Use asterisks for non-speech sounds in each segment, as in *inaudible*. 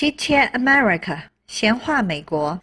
Chit Chat America，闲话美国。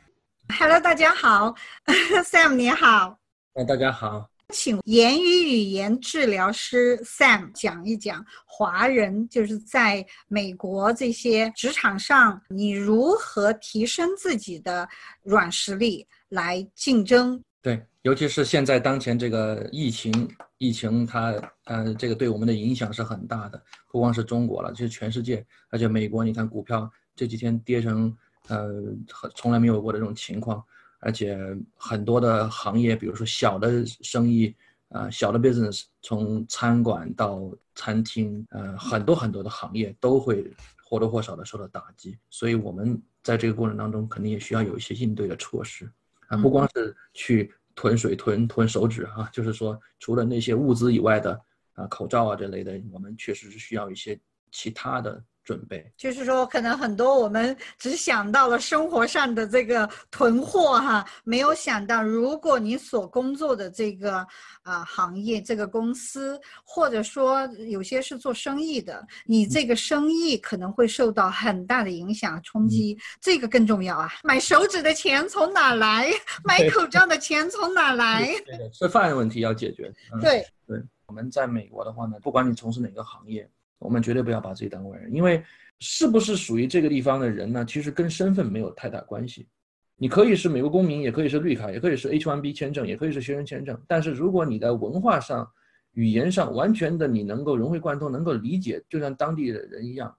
Hello，大家好，*laughs* Sam 你好，哎，大家好。请言语语言治疗师 Sam 讲一讲华人就是在美国这些职场上，你如何提升自己的软实力来竞争。对，尤其是现在当前这个疫情，疫情它呃这个对我们的影响是很大的，不光是中国了，就是全世界，而且美国，你看股票这几天跌成呃很从来没有过的这种情况，而且很多的行业，比如说小的生意，呃小的 business，从餐馆到餐厅，呃很多很多的行业都会或多或少的受到打击，所以我们在这个过程当中肯定也需要有一些应对的措施。啊，不光是去囤水、囤囤手指啊，就是说，除了那些物资以外的啊，口罩啊这类的，我们确实是需要一些其他的准备。就是说，可能很多我们只想到了生活上的这个囤货哈，没有想到，如果你所工作的这个啊行业、这个公司，或者说有些是做生意的，你这个生意可能会受到很大的影响冲击，这个更重要啊！买手指的钱从哪来？买口罩的钱从哪来？对的，吃饭问题要解决。嗯、对对，我们在美国的话呢，不管你从事哪个行业。我们绝对不要把自己当外人，因为是不是属于这个地方的人呢？其实跟身份没有太大关系。你可以是美国公民，也可以是绿卡，也可以是 H1B 签证，也可以是学生签证。但是如果你在文化上、语言上完全的你能够融会贯通，能够理解，就像当地的人一样，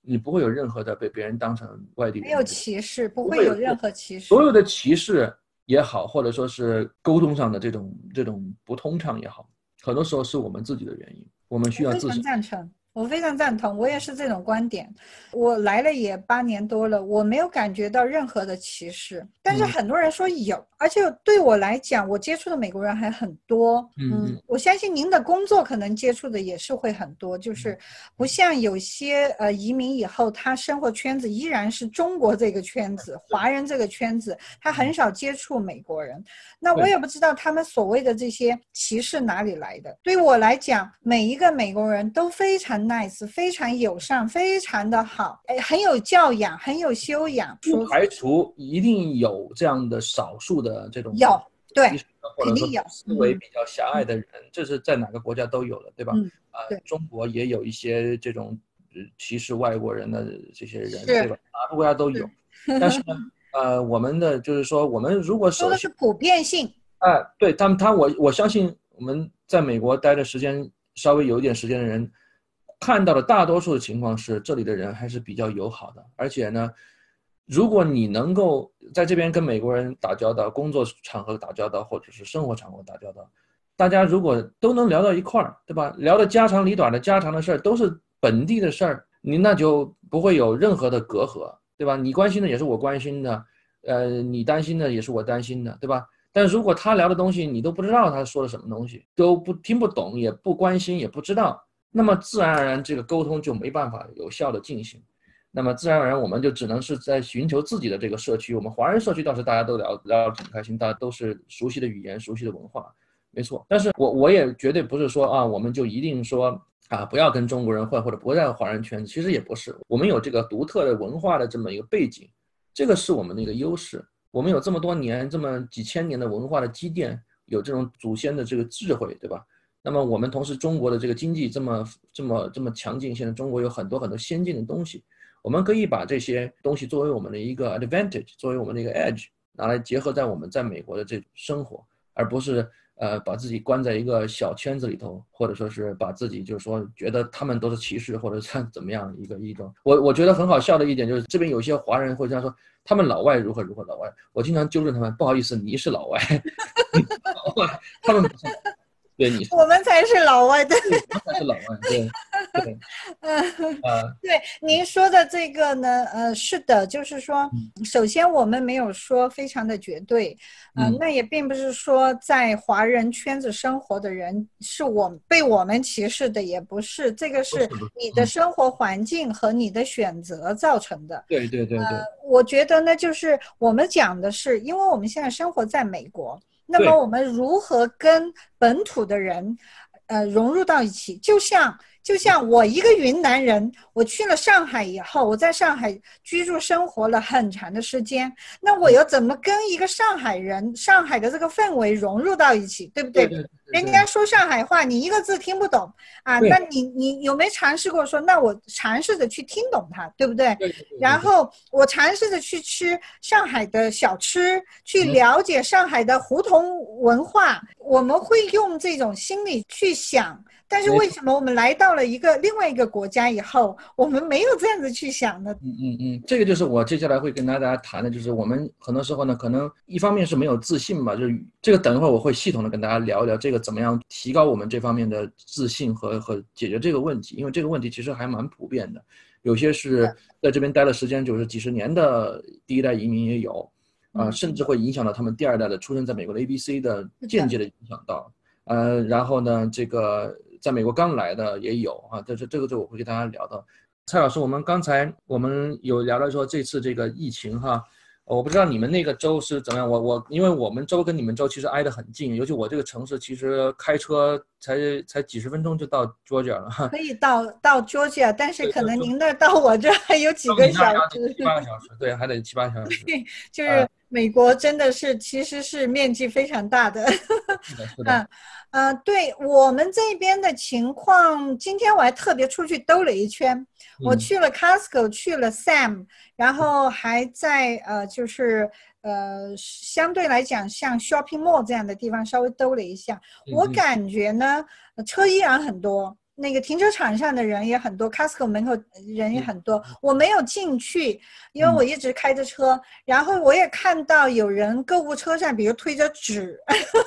你不会有任何的被别人当成外地人。没有歧视，不会有任何歧视。所有的歧视也好，或者说是沟通上的这种这种不通畅也好，很多时候是我们自己的原因。我们需要自己。赞成。我非常赞同，我也是这种观点。我来了也八年多了，我没有感觉到任何的歧视。但是很多人说有，嗯、而且对我来讲，我接触的美国人还很多。嗯，我相信您的工作可能接触的也是会很多，就是不像有些呃移民以后，他生活圈子依然是中国这个圈子、华人这个圈子，他很少接触美国人。那我也不知道他们所谓的这些歧视哪里来的。对我来讲，每一个美国人都非常 nice，非常友善，非常的好，哎，很有教养，很有修养。不排除一定有这样的少数的这种有对，肯定有思维比较狭隘的人，嗯、这是在哪个国家都有的，对吧？呃，中国也有一些这种歧视外国人的这些人，对吧？哪个国家都有。但是呢，*laughs* 呃，我们的就是说，我们如果说的是普遍性，哎、呃，对他们，他我我相信我们在美国待的时间稍微有一点时间的人。看到的大多数的情况是，这里的人还是比较友好的，而且呢，如果你能够在这边跟美国人打交道，工作场合打交道，或者是生活场合打交道，大家如果都能聊到一块儿，对吧？聊的家长里短的家常的事儿，都是本地的事儿，你那就不会有任何的隔阂，对吧？你关心的也是我关心的，呃，你担心的也是我担心的，对吧？但如果他聊的东西你都不知道他说的什么东西，都不听不懂，也不关心，也不知道。那么自然而然，这个沟通就没办法有效的进行。那么自然而然，我们就只能是在寻求自己的这个社区。我们华人社区倒是大家都聊聊得挺开心，大家都是熟悉的语言、熟悉的文化，没错。但是我我也绝对不是说啊，我们就一定说啊，不要跟中国人混，或者不在华人圈子。其实也不是，我们有这个独特的文化的这么一个背景，这个是我们的一个优势。我们有这么多年、这么几千年的文化的积淀，有这种祖先的这个智慧，对吧？那么我们同时，中国的这个经济这么这么这么强劲，现在中国有很多很多先进的东西，我们可以把这些东西作为我们的一个 advantage，作为我们的一个 edge，拿来结合在我们在美国的这生活，而不是呃把自己关在一个小圈子里头，或者说是把自己就是说觉得他们都是歧视或者是怎么样一个一种。我我觉得很好笑的一点就是这边有些华人会这样说，他们老外如何如何老外，我经常纠正他们，不好意思，你是老外，*laughs* 老外他们不是。对你，我们才是老外，对，我们才是老外，对，*laughs* 对，嗯，啊，对，您说的这个呢，呃，是的，就是说，首先我们没有说非常的绝对，啊、呃，那也并不是说在华人圈子生活的人是我被我们歧视的，也不是，这个是你的生活环境和你的选择造成的。对对对对，呃，我觉得呢，就是我们讲的是，因为我们现在生活在美国。那么我们如何跟本土的人，呃，融入到一起？就像就像我一个云南人，我去了上海以后，我在上海居住生活了很长的时间，那我又怎么跟一个上海人、上海的这个氛围融入到一起，对不对？对对人家说上海话，你一个字听不懂啊，对那你你有没有尝试过说，那我尝试着去听懂它，对不对？然后我尝试着去吃上海的小吃，去嗯了解上海的胡同文化。我们会用这种心理去想，但是为什么我们来到了一个另外一个国家以后，我们没有这样子去想呢？嗯嗯嗯，这个就是我接下来会跟大家谈的，就是我们很多时候呢，可能一方面是没有自信吧，就是这个等一会儿我会系统的跟大家聊一聊这个怎么样提高我们这方面的自信和和解决这个问题，因为这个问题其实还蛮普遍的，有些是在这边待了时间就是几十年的第一代移民也有，啊、嗯甚至会影响到他们第二代的出生在美国的 A B C 的间接的影响到，呃，然后呢，这个在美国刚来的也有啊，但是这个这个我会跟大家聊到。蔡老师，我们刚才我们有聊到说这次这个疫情哈，我不知道你们那个州是怎么样。我我因为我们州跟你们州其实挨得很近，尤其我这个城市其实开车才才几十分钟就到 Georgia 了哈。可以到到 Georgia，但是可能您那儿到我这儿还有几个小时。七八个小时，对，还得七八个小时。*laughs* 对就是美国真的是其实是面积非常大的。是的，是的嗯，呃，对我们这边的情况，今天我还特别出去兜了一圈，我嗯去了 Costco，去了 Sam，然后还在呃，就是呃，相对来讲像 shopping mall 这样的地方稍微兜了一下，我感觉呢，呃车依然很多。那个停车场上的人也很多，Costco 门口人也很多。我没有进去，因为嗯我一直开着车。然后我也看到有人购物车上，比如推着纸，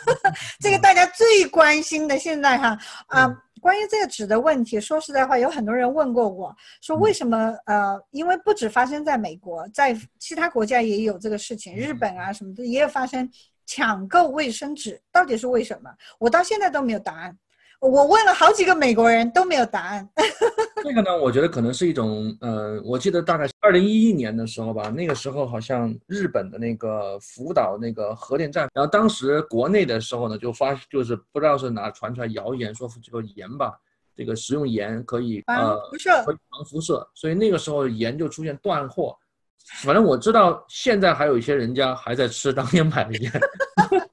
*laughs* 这个大家最关心的现在哈啊、嗯关于这个纸的问题，说实在话，有很多人问过我说，为什么呃，因为不止发生在美国，在其他国家也有这个事情，日本啊什么的也有发生抢购卫生纸，到底是为什么？我到现在都没有答案。我问了好几个美国人都没有答案。*laughs* 这个呢，我觉得可能是一种，呃，我记得大概二零一一年的时候吧，那个时候好像日本的那个福岛那个核电站，然后当时国内的时候呢，就发就是不知道是哪传出来谣言说这个盐吧，这个食用盐可以防呃辐射可以防辐射，所以那个时候盐就出现断货。反正我知道现在还有一些人家还在吃当年买的盐，*laughs*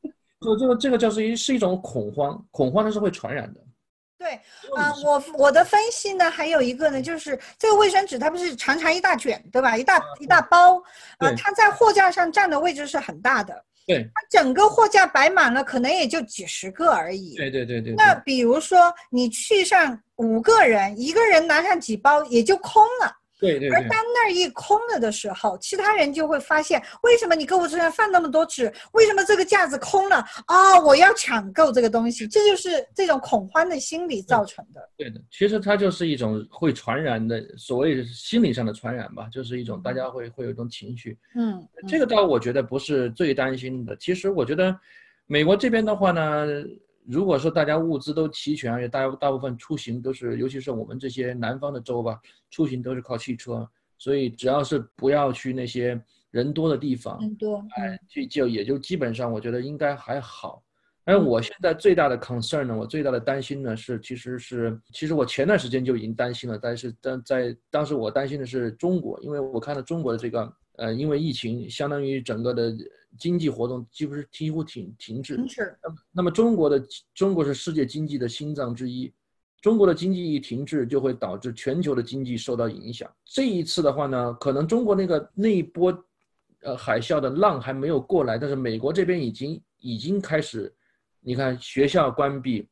就这个这个就是一是一种恐慌，恐慌它是会传染的。对啊、我我的分析呢，还有一个呢，就是这个卫生纸它不是长长一大卷，对吧？一大一大包啊、对它在货架上占的位置是很大的，对它整个货架摆满了，可能也就几十个而已。对对对对。那比如说你去上五个人，一个人拿上几包也就空了。而对对而当那儿一空了的时候，其他人就会发现，为什么你购物车上放那么多纸？为什么这个架子空了？哦，我要抢购这个东西，这就是这种恐慌的心理造成的。对的，其实它就是一种会传染的，所谓心理上的传染吧，就是一种大家会会有一种情绪。嗯，这个倒我觉得不是最担心的。其实我觉得美国这边的话呢，如果说大家物资都齐全，而且大大部分出行都是，尤其是我们这些南方的州吧，出行都是靠汽车，所以只要是不要去那些人多的地方，人多，哎就就也就基本上我觉得应该还好。而我现在最大的 concern 呢，我最大的担心呢是，其实是其实我前段时间就已经担心了，但是但在当时我担心的是中国，因为我看到中国的这个呃，因为疫情，相当于整个的经济活动几乎是几乎停停滞。那么中国的中国是世界经济的心脏之一，中国的经济一停滞，就会导致全球的经济受到影响。这一次的话呢，可能中国那个那一波，呃海啸的浪还没有过来，但是美国这边已经已经开始，你看学校关闭，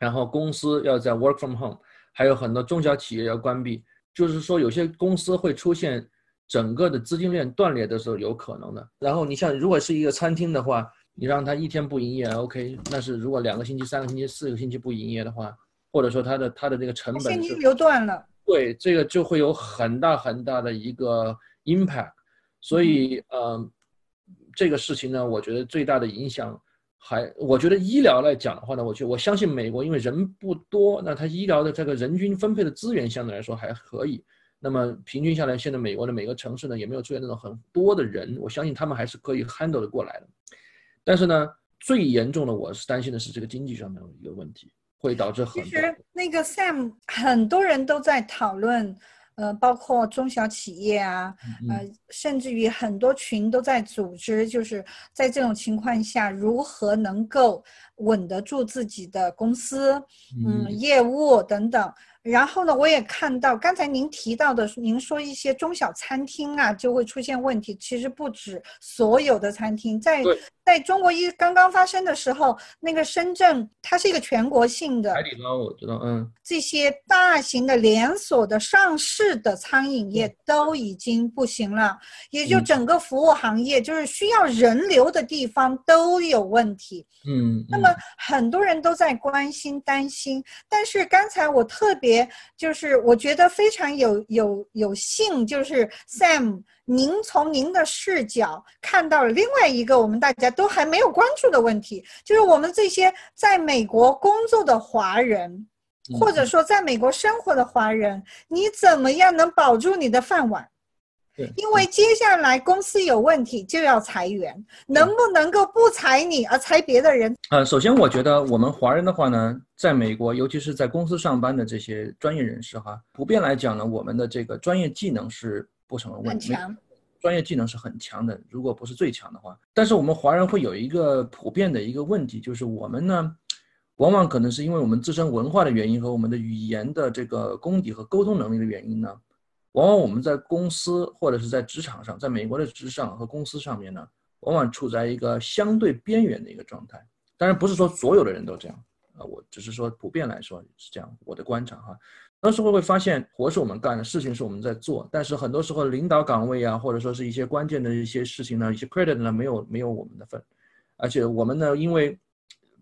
然后公司要在 work from home，还有很多中小企业要关闭，就是说有些公司会出现整个的资金链断裂的时候有可能的。然后你像如果是一个餐厅的话，你让他一天不营业，OK，那是如果两个星期、三个星期、四个星期不营业的话，或者说他的他的这个成本是现金流断了。对，这个就会有很大很大的一个 impact，所以呃，这个事情呢，我觉得最大的影响还，我觉得医疗来讲的话呢，我觉我相信美国因为人不多，那它医疗的这个人均分配的资源相对来说还可以。那么平均下来，现在美国的每个城市呢也没有出现那种很多的人，我相信他们还是可以 handle 的过来的。但是呢，最严重的我是担心的是这个经济上面的一个问题。会导致很多。其实那个 Sam 很多人都在讨论，呃，包括中小企业啊，嗯呃，甚至于很多群都在组织，就是在这种情况下如何能够稳得住自己的公司，嗯，嗯业务等等。然后呢，我也看到刚才您提到的，您说一些中小餐厅啊就会出现问题，其实不止所有的餐厅，在在中国一刚刚发生的时候，那个深圳它是一个全国性的海，底捞我知道，嗯，这些大型的连锁的上市的餐饮业都已经不行了，也就嗯。整个服务行业，就是需要人流的地方都有问题。嗯，那么很多人都在关心、担心，但是刚才我特别就是我觉得非常有有有幸，就是 Sam，您从您的视角看到了另外一个我们大家都还没有关注的问题，就是我们这些在美国工作的华人，嗯或者说在美国生活的华人，你怎么样能保住你的饭碗？对因为接下来公司有问题就要裁员，能不能够不裁你而裁别的人？呃，首先我觉得我们华人的话呢，在美国，尤其是在公司上班的这些专业人士哈，普遍来讲呢，我们的这个专业技能是不成问题，很强，专业技能是很强的，如果不是最强的话。但是我们华人会有一个普遍的一个问题，就是我们呢，往往可能是因为我们自身文化的原因和我们的语言的这个功底和沟通能力的原因呢，往往我们在公司或者是在职场上，在美国的职场和公司上面呢，往往处在一个相对边缘的一个状态。当然不是说所有的人都这样啊，我只是说普遍来说是这样，我的观察哈。很多时候会发现活是我们干的，事情是我们在做，但是很多时候领导岗位啊，或者说是一些关键的一些事情呢，一些 credit 呢，没有没有我们的份，而且我们呢，因为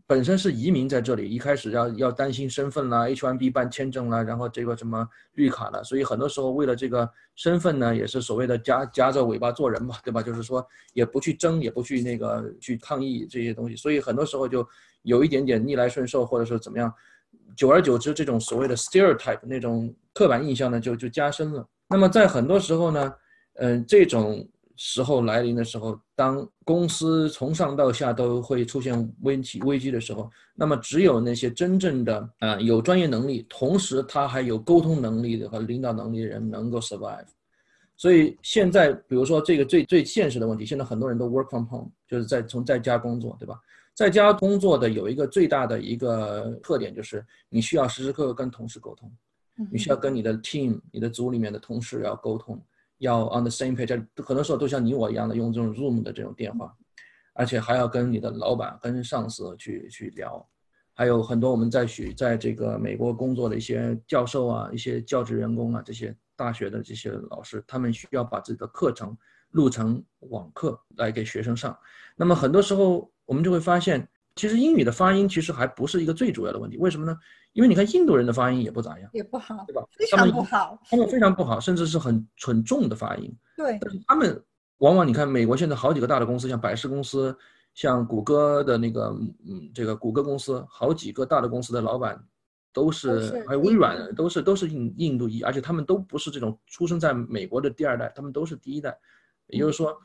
本身是移民在这里，一开始要要担心身份啦，H1B 办签证啦，然后这个什么绿卡了，所以很多时候为了这个身份呢，也是所谓的夹夹着尾巴做人嘛，对吧？就是说也不去争，也不去那个去抗议这些东西，所以很多时候就有一点点逆来顺受，或者说怎么样，久而久之，这种所谓的 stereotype 那种刻板印象呢，就就加深了。那么在很多时候呢，嗯、这种时候来临的时候，当公司从上到下都会出现危机危机的时候，那么只有那些真正的啊、有专业能力，同时他还有沟通能力的和领导能力的人能够 survive。所以现在，比如说这个最最现实的问题，现在很多人都 work from home，就是在从在家工作，对吧？在家工作的有一个最大的一个特点就是你需要时时刻刻跟同事沟通，你需要跟你的 team、你的组里面的同事要沟通，要 on the same page。很多时候都像你我一样的用这种 Zoom 的这种电话，而且还要跟你的老板、跟上司去去聊。还有很多我们在学在这个美国工作的一些教授啊、一些教职员工啊、这些大学的这些老师，他们需要把自己的课程录成网课来给学生上。那么很多时候我们就会发现，其实英语的发音其实还不是一个最主要的问题。为什么呢？因为你看印度人的发音也不咋样，也不好，对吧？非常不好。他们非常不好，甚至是很很重的发音。对，但是他们往往你看，美国现在好几个大的公司，像百事公司，像谷歌的那个，嗯，这个谷歌公司，好几个大的公司的老板都是，都是还有微软都是都是印印度裔，而且他们都不是这种出生在美国的第二代，他们都是第一代，也就是说，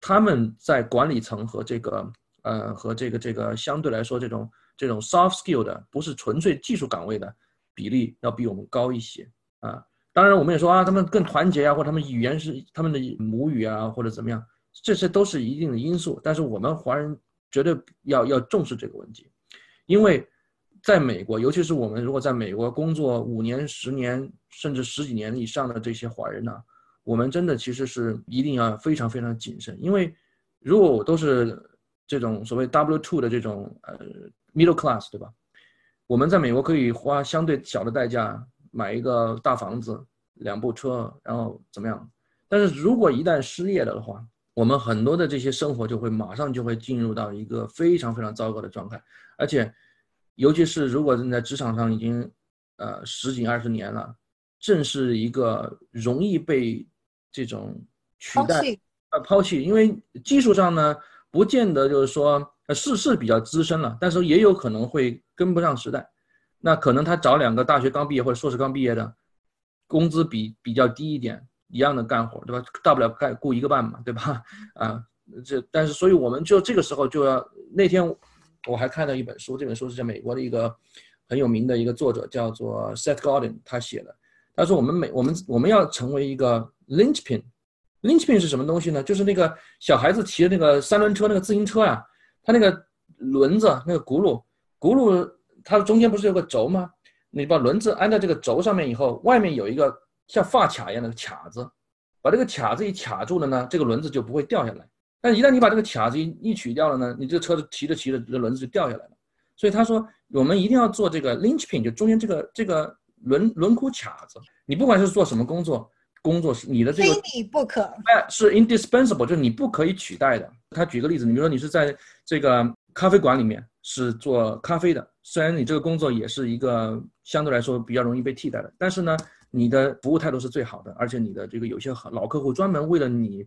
他们在管理层和这个呃和这个这个相对来说这种这种 soft skill 的，不是纯粹技术岗位的比例要比我们高一些啊。当然，我们也说啊，他们更团结啊，或者他们语言是他们的母语啊，或者怎么样，这些都是一定的因素。但是我们华人绝对要要重视这个问题，因为在美国，尤其是我们如果在美国工作五年、十年甚至十几年以上的这些华人呢、我们真的其实是一定要非常非常谨慎，因为如果我都是这种所谓 W two 的这种呃 middle class，对吧？我们在美国可以花相对小的代价买一个大房子、两部车，然后怎么样？但是如果一旦失业了的话，我们很多的这些生活就会马上就会进入到一个非常非常糟糕的状态，而且，尤其是如果你在职场上已经呃十几二十年了，正是一个容易被这种取代呃抛弃，因为技术上呢，不见得就是说呃是是比较资深了，但是也有可能会跟不上时代。那可能他找两个大学刚毕业或者硕士刚毕业的，工资比比较低一点，一样的干活，对吧？大不了干雇一个半嘛，对吧？啊，这但是所以我们就这个时候就要那天我还看到一本书，这本书是在美国的一个很有名的一个作者叫做 Seth Godin，他写的。他说我们每我们我们要成为一个 linchpin Linchpin 是什么东西呢？就是那个小孩子骑的那个三轮车那个自行车呀，它那个轮子那个轱辘轱辘它中间不是有个轴吗？你把轮子安在这个轴上面以后，外面有一个像发卡一样的卡子，把这个卡子一卡住了呢，这个轮子就不会掉下来。但一旦你把这个卡子一一取掉了呢，你这车子骑着骑着，这轮子就掉下来了。所以他说，我们一定要做这个 linchpin，就中间这个这个轮轮毂卡子。你不管是做什么工作，工作是你的这个非你不可，哎，是 indispensable，就是你不可以取代的。他举个例子，你比如说你是在这个咖啡馆里面是做咖啡的，虽然你这个工作也是一个相对来说比较容易被替代的，但是呢，你的服务态度是最好的，而且你的这个有些老客户专门为了你。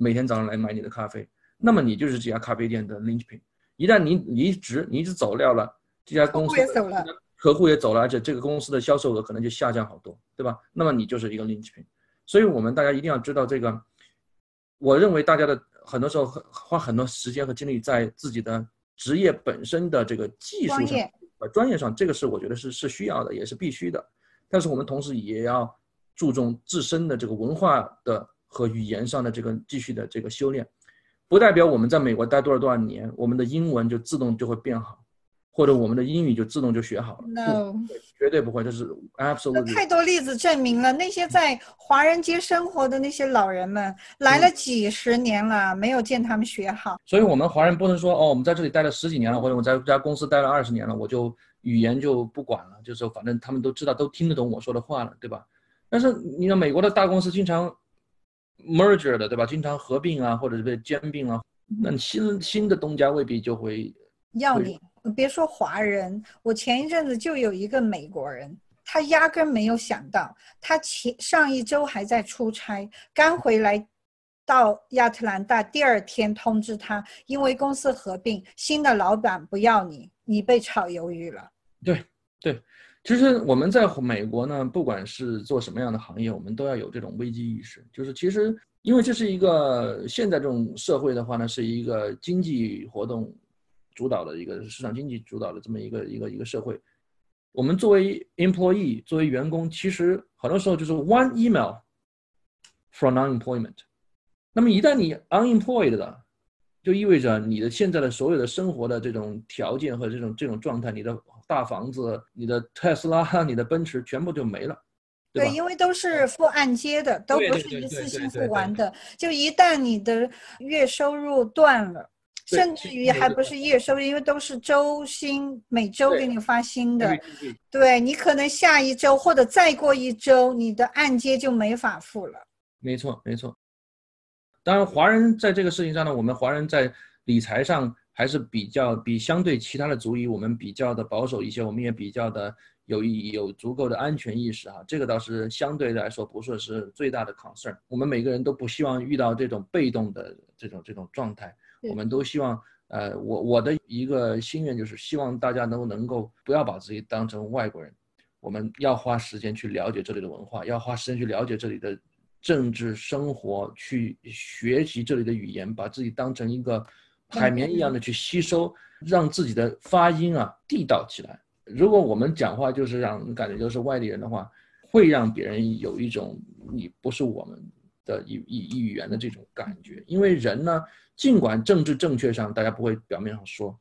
每天早上来买你的咖啡，那么你就是这家咖啡店的 linchpin。一旦你离职，你一直走掉了，这家公司也走了，客户也走了，而且这个公司的销售额可能就下降好多，对吧？那么你就是一个 linchpin。所以我们大家一定要知道这个。我认为大家的很多时候花很多时间和精力在自己的职业本身的这个技术上呃专业上，这个是我觉得是是需要的，也是必须的。但是我们同时也要注重自身的这个文化的。和语言上的这个继续的这个修炼，不代表我们在美国待多少多少年，我们的英文就自动就会变好，或者我们的英语就自动就学好了。No，绝对不会，这是 absolutely。太多例子证明了，那些在华人街生活的那些老人们，来了几十年了，没有见他们学好。所以，我们华人不能说哦，我们在这里待了十几年了，或者我在这家公司待了二十年了，我就语言就不管了，就是反正他们都知道，都听得懂我说的话了，对吧？但是你看美国的大公司经常。merger 的对吧？经常合并啊，或者是被兼并啊，那新新的东家未必就会要你。别说华人，我前一阵子就有一个美国人，他压根没有想到，他前上一周还在出差，刚回来到亚特兰大，第二天通知他，因为公司合并，新的老板不要你，你被炒鱿鱼了。对对。其实我们在美国呢，不管是做什么样的行业，我们都要有这种危机意识。就是其实，因为这是一个现在这种社会的话呢，是一个经济活动主导的一个市场经济主导的这么一个一个一个社会。我们作为 employee，作为员工，其实很多时候就是 one email from unemployment。那么一旦你 unemployed 了，就意味着你的现在的所有的生活的这种条件和这种这种状态，你的。大房子，你的特斯拉、你的奔驰全部就没了，对因为都是付按揭的，都不是一次性付完的。就一旦你的月收入断了，甚至于还不是月收入，因为都是周薪，每周给你发薪的。对你可能下一周或者再过一周，你的按揭就没法付了。没错，没错。当然，华人在这个事情上呢，我们华人在理财上。还是比较比相对其他的族裔，我们比较的保守一些，我们也比较的有有足够的安全意识啊，这个倒是相对来说不说是最大的 concern。我们每个人都不希望遇到这种被动的这种这种状态，我们都希望，呃，我我的一个心愿就是希望大家能能够不要把自己当成外国人，我们要花时间去了解这里的文化，要花时间去了解这里的政治生活，去学习这里的语言，把自己当成一个。海绵一样的去吸收，让自己的发音啊地道起来。如果我们讲话就是让人感觉就是外地人的话，会让别人有一种你不是我们的语语语言的这种感觉。因为人呢，尽管政治正确上大家不会表面上说，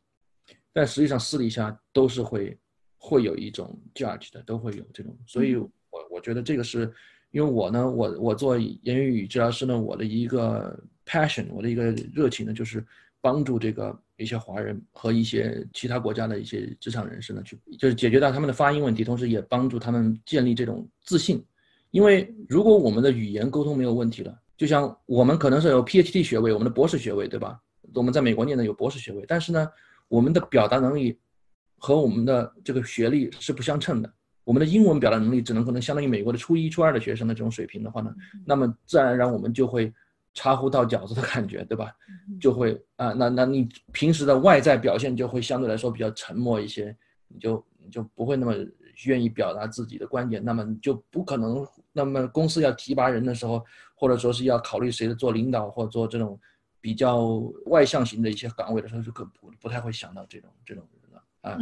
但实际上私底下都是会会有一种 judge 的，都会有这种。所以，我我觉得这个是因为我呢，我我做言语治疗师呢，我的一个 passion，我的一个热情呢，就是。帮助这个一些华人和一些其他国家的一些职场人士呢，去就是解决到他们的发音问题，同时也帮助他们建立这种自信。因为如果我们的语言沟通没有问题了，就像我们可能是有 PhD 学位，我们的博士学位，对吧？我们在美国念的有博士学位，但是呢，我们的表达能力和我们的这个学历是不相称的。我们的英文表达能力只能可能相当于美国的初一、初二的学生的这种水平的话呢，那么自然而然我们就会。茶壶倒饺子的感觉，对吧？就会啊，那那你平时的外在表现就会相对来说比较沉默一些，你就你就不会那么愿意表达自己的观点，那么就不可能。那么公司要提拔人的时候，或者说是要考虑谁的做领导或做这种比较外向型的一些岗位的时候，就可不不太会想到这种这种人了啊。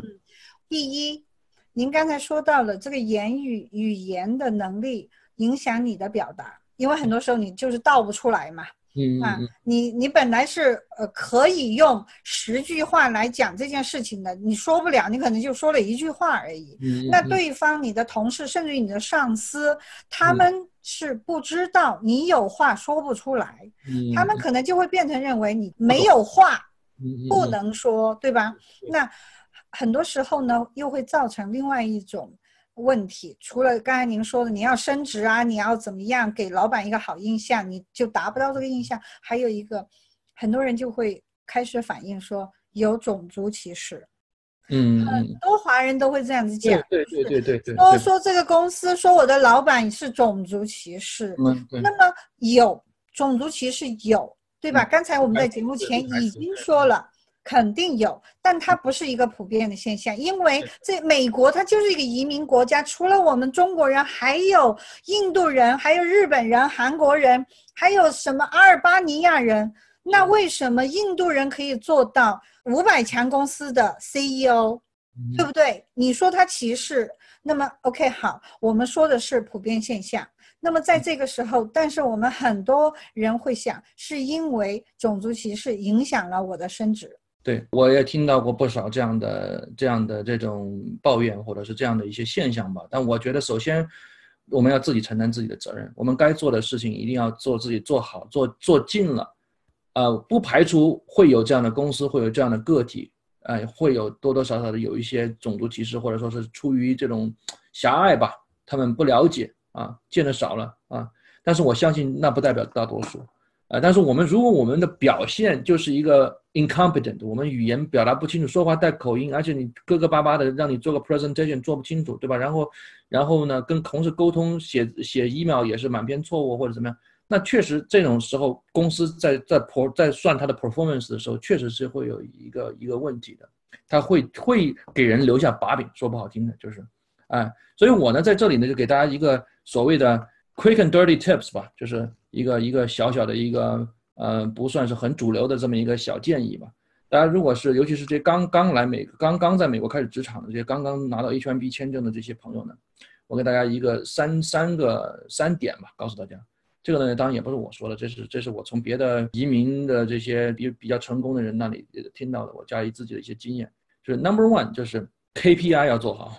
第一，您刚才说到了这个言语语言的能力影响你的表达，因为很多时候你就是道不出来嘛。啊你你本来是呃可以用十句话来讲这件事情的，你说不了，你可能就说了一句话而已。嗯那对方、你的同事，甚至于你的上司，他嗯们是不知道你有话说不出来，嗯他们可能就会变成认为你没有话嗯不能说，对吧？那很多时候呢，又会造成另外一种问题。除了刚才您说的，你要升职啊，你要怎么样给老板一个好印象，你就达不到这个印象。还有一个，很多人就会开始反映说有种族歧视，嗯很嗯，多华人都会这样子讲对。对对对对对，说说这个公司，说我的老板是种族歧视，嗯那么有种族歧视有，对吧？嗯刚才我们在节目前已经说了，肯定有，但它不是一个普遍的现象，因为这美国它就是一个移民国家，除了我们中国人，还有印度人，还有日本人、韩国人，还有什么阿尔巴尼亚人。那为什么印度人可以做到五百强公司的 CEO？对不对？你说他歧视，那么 OK 好，我们说的是普遍现象。那么在这个时候，但是我们很多人会想，是因为种族歧视影响了我的升职。对，我也听到过不少这样的、这样的这种抱怨，或者是这样的一些现象吧。但我觉得，首先我们要自己承担自己的责任，我们该做的事情一定要做自己做好，做做尽了。呃，不排除会有这样的公司，会有这样的个体，哎、会有多多少少的有一些种族歧视，或者说是出于这种狭隘吧，他们不了解啊，见得少了啊。但是我相信那不代表大多数。啊，但是我们如果我们的表现就是一个 incompetent，我们语言表达不清楚，说话带口音，而且你磕磕巴巴的，让你做个 presentation 做不清楚，对吧？然后，然后呢，跟同事沟通写写 email 也是满篇错误或者怎么样，那确实这种时候公司在在 pro 在算它的 performance 的时候，确实是会有一个一个问题的，它会会给人留下把柄，说不好听的就是，哎，所以我呢在这里呢就给大家一个所谓的 quick and dirty tips 吧，就是一个一个小小的一个呃不算是很主流的这么一个小建议吧。大家如果是尤其是这刚刚来美刚刚在美国开始职场的这些刚刚拿到 H1B 签证的这些朋友呢，我给大家一个三三个三点吧，告诉大家。这个呢，当然也不是我说的，这是这是我从别的移民的这些比比较成功的人那里听到的，我加以自己的一些经验。就是 Number one，就是 KPI 要做好，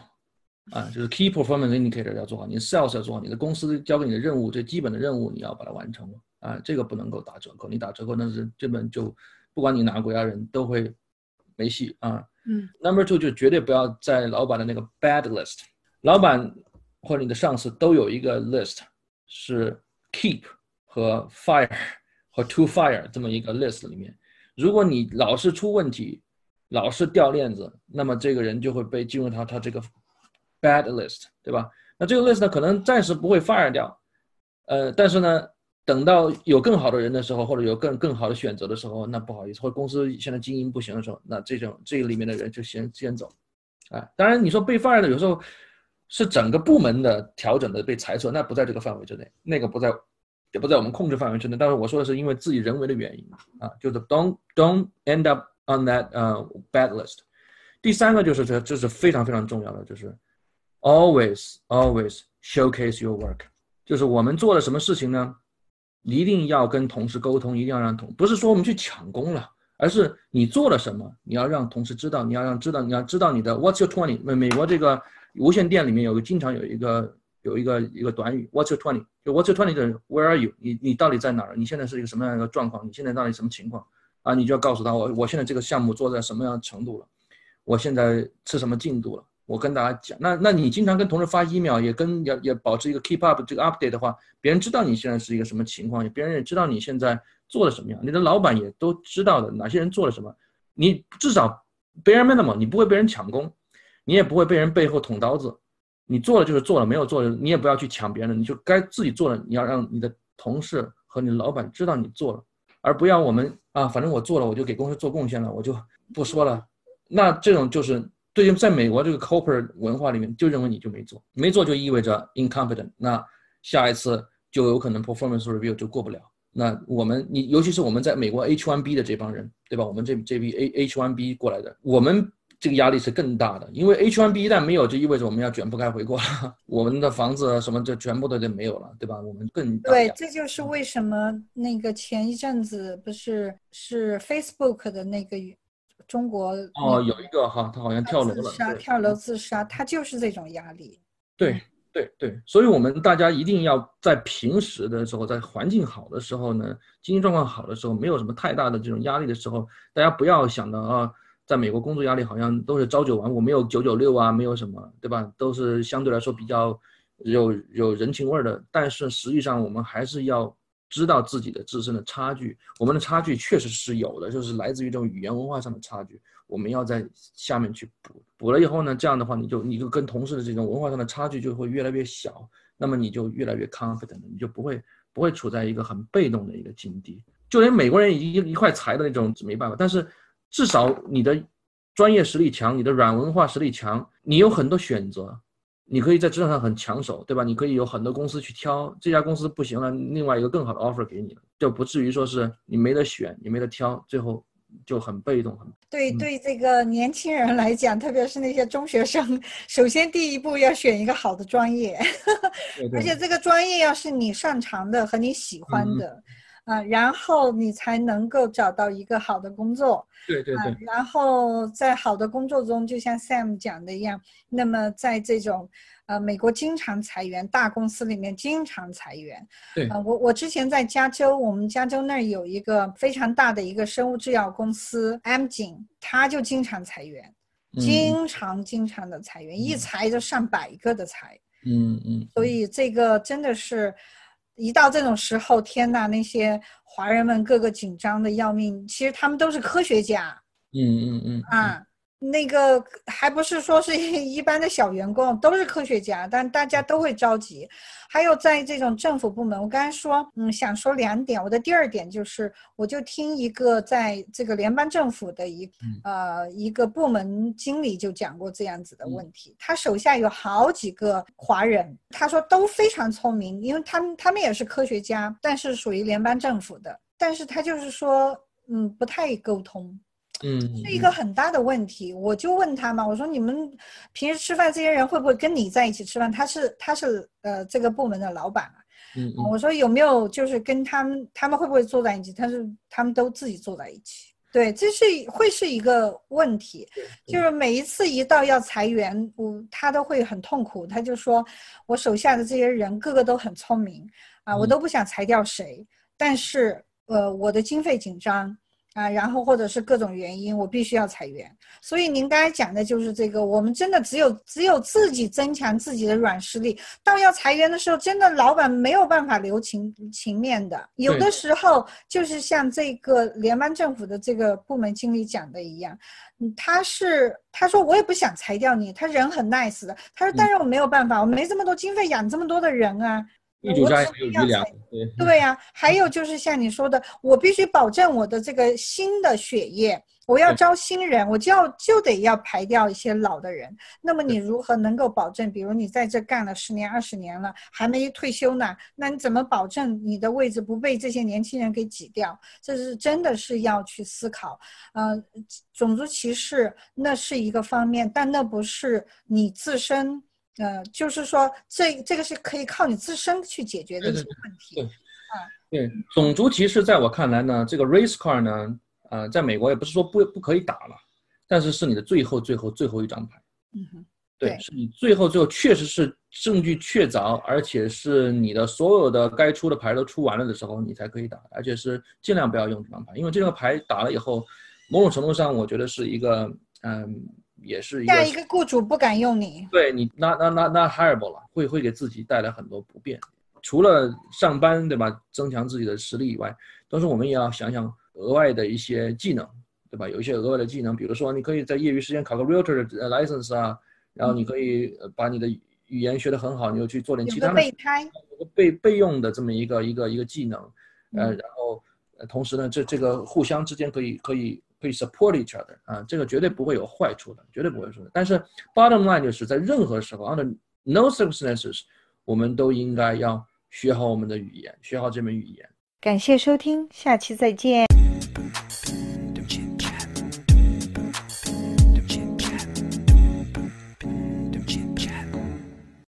啊，就是 Key Performance Indicator 要做好，你的 Sales 要做好，你的公司交给你的任务，最基本的任务你要把它完成，啊，这个不能够打折扣，你打折扣那是基本就不管你哪个国家人都会没戏啊。嗯。Number two 就绝对不要在老板的那个 bad list，老板或者你的上司都有一个 list 是 keep 和 fire 和 to fire 这么一个 list 里面，如果你老是出问题，老是掉链子，那么这个人就会被进入到他这个 bad list，对吧？那这个 list 呢，可能暂时不会 fire 掉，呃，但是呢，等到有更好的人的时候，或者有更更好的选择的时候，那不好意思，或者公司现在经营不行的时候，那这种这里面的人就先先走，啊，当然你说被 fire 的有时候是整个部门的调整的被裁撤，那不在这个范围之内，那个不在也不在我们控制范围之内。但是我说的是因为自己人为的原因啊，就是 don't don't end up on that 呃、bad list。第三个就是这这是非常非常重要的，就是 always always showcase your work，就是我们做了什么事情呢？一定要跟同事沟通，一定要让同不是说我们去抢功了，而是你做了什么，你要让同事知道，你要让知道，你要知道你的 What's your twenty？美美国这个无线电里面有个经常有一个有一个一个短语 What's your twenty？就 What's your twenty 的 Where are you？你你到底在哪儿？你现在是一个什么样的一个状况？你现在到底什么情况？啊，你就要告诉他我我现在这个项目做在什么样的程度了，我现在是什么进度了。我跟大家讲，那那你经常跟同事发 email，也跟也也保持一个 keep up 这个 update 的话，别人知道你现在是一个什么情况，也别人也知道你现在做了什么样，你的老板也都知道的哪些人做了什么，你至少 bare minimum，你不会被人抢功，你也不会被人背后捅刀子，你做了就是做了，没有做的你也不要去抢别人的，你就该自己做了，你要让你的同事和你的老板知道你做了，而不要我们啊，反正我做了，我就给公司做贡献了，我就不说了，那这种就是。对于在美国这个 corporate 文化里面，就认为你就没做，没做就意味着 incompetent，那下一次就有可能 performance review 就过不了。那我们你尤其是我们在美国 H1B 的这帮人，对吧？我们这这批 A H1B 过来的，我们这个压力是更大的，因为 H1B 一旦没有，就意味着我们要卷铺盖回国了，*laughs* 我们的房子什么就全部都得没有了，对吧？我们更对，这就是为什么那个前一阵子不是是 Facebook 的那个中国哦，有一个哈，他好像跳楼了，自杀跳楼自杀，他就是这种压力。对对对，所以我们大家一定要在平时的时候，在环境好的时候呢，经济状况好的时候，没有什么太大的这种压力的时候，大家不要想着啊。在美国工作压力好像都是朝九晚五，没有九九六啊，没有什么，对吧？都是相对来说比较有有人情味的。但是实际上，我们还是要知道自己的自身的差距。我们的差距确实是有的，就是来自于这种语言文化上的差距。我们要在下面去补，补了以后呢，这样的话，你就你就跟同事的这种文化上的差距就会越来越小，那么你就越来越 confident，你就不会不会处在一个很被动的一个境地。就连美国人一一块财的那种没办法，但是。至少你的专业实力强，你的软文化实力强，你有很多选择，你可以在职场上很抢手，对吧？你可以有很多公司去挑，这家公司不行了，另外一个更好的 offer 给你了，就不至于说是你没得选，你没得挑，最后就很被动。很对对，这个年轻人来讲，特别是那些中学生，首先第一步要选一个好的专业，*laughs* 而且这个专业要是你擅长的和你喜欢的。啊，然后你才能够找到一个好的工作。对对对。然后在好的工作中，就像 Sam 讲的一样，那么在这种，呃，美国经常裁员，大公司里面经常裁员。对。啊，我我之前在加州，我们加州那儿有一个非常大的一个生物制药公司 M 景，他就经常裁员，经常经常的裁员，一裁就上百个的裁。嗯嗯。所以这个真的是。一到这种时候，天呐，那些华人们个个紧张的要命。其实他们都是科学家，嗯嗯嗯啊。那个还不是说是 *laughs* 一般的小员工，都是科学家，但大家都会着急。还有在这种政府部门，我刚才说，嗯，想说两点。我的第二点就是，我就听一个在这个联邦政府的一呃一个部门经理就讲过这样子的问题。他手下有好几个华人，他说都非常聪明，因为他们他们也是科学家，但是属于联邦政府的，但是他就是说，嗯，不太沟通。嗯，是一个很大的问题。我就问他嘛，我说你们平时吃饭这些人会不会跟你在一起吃饭？他是他是呃这个部门的老板啊。嗯，我说有没有就是跟他们他们会不会坐在一起？他是他们都自己坐在一起。对，这是会是一个问题。就是每一次一到要裁员，我他都会很痛苦。他就说我手下的这些人个个都很聪明啊，我都不想裁掉谁，但是呃我的经费紧张。啊，然后或者是各种原因，我必须要裁员。所以您刚才讲的就是这个，我们真的只有只有自己增强自己的软实力，到要裁员的时候，真的老板没有办法留情情面的。有的时候就是像这个联邦政府的这个部门经理讲的一样，他是他说我也不想裁掉你，他人很 nice 的，他说但是我没有办法，我没这么多经费养这么多的人啊。地主家也有余粮，对对呀，还有就是像你说的，我必须保证我的这个新的血液，我要招新人，我就要就得要排掉一些老的人。那么你如何能够保证？比如你在这干了十年、二十年了，还没退休呢，那你怎么保证你的位置不被这些年轻人给挤掉？这是真的是要去思考。呃，种族歧视那是一个方面，但那不是你自身。呃，就是说，这这个是可以靠你自身去解决的一些问题。对，啊，对，种族歧视在我看来呢，这个 race card 呢，呃，在美国也不是说不不可以打了，但是是你的最后最后最后一张牌。嗯哼，对，是你最后最后确实是证据确凿，而且是你的所有的该出的牌都出完了的时候，你才可以打，而且是尽量不要用这张牌，因为这张牌打了以后，某种程度上我觉得是一个，嗯。也是一个，下一个雇主不敢用你，对你那那那那 hireable 了，会会给自己带来很多不便。除了上班对吧，增强自己的实力以外，同时我们也要想想额外的一些技能，对吧？有一些额外的技能，比如说你可以在业余时间考个 realtor 的 license 啊，然后你可以把你的语言学得很好，你又去做点其他的备胎，备备用的这么一个一个一个技能，呃，然后同时呢，这这个互相之间可以可以。可以 support each other 啊，这个绝对不会有坏处的，绝对不会说的。但是 bottom line 就是在任何时候，under no circumstances，我们都应该要学好我们的语言，学好这门语言。感谢收听，下期再见。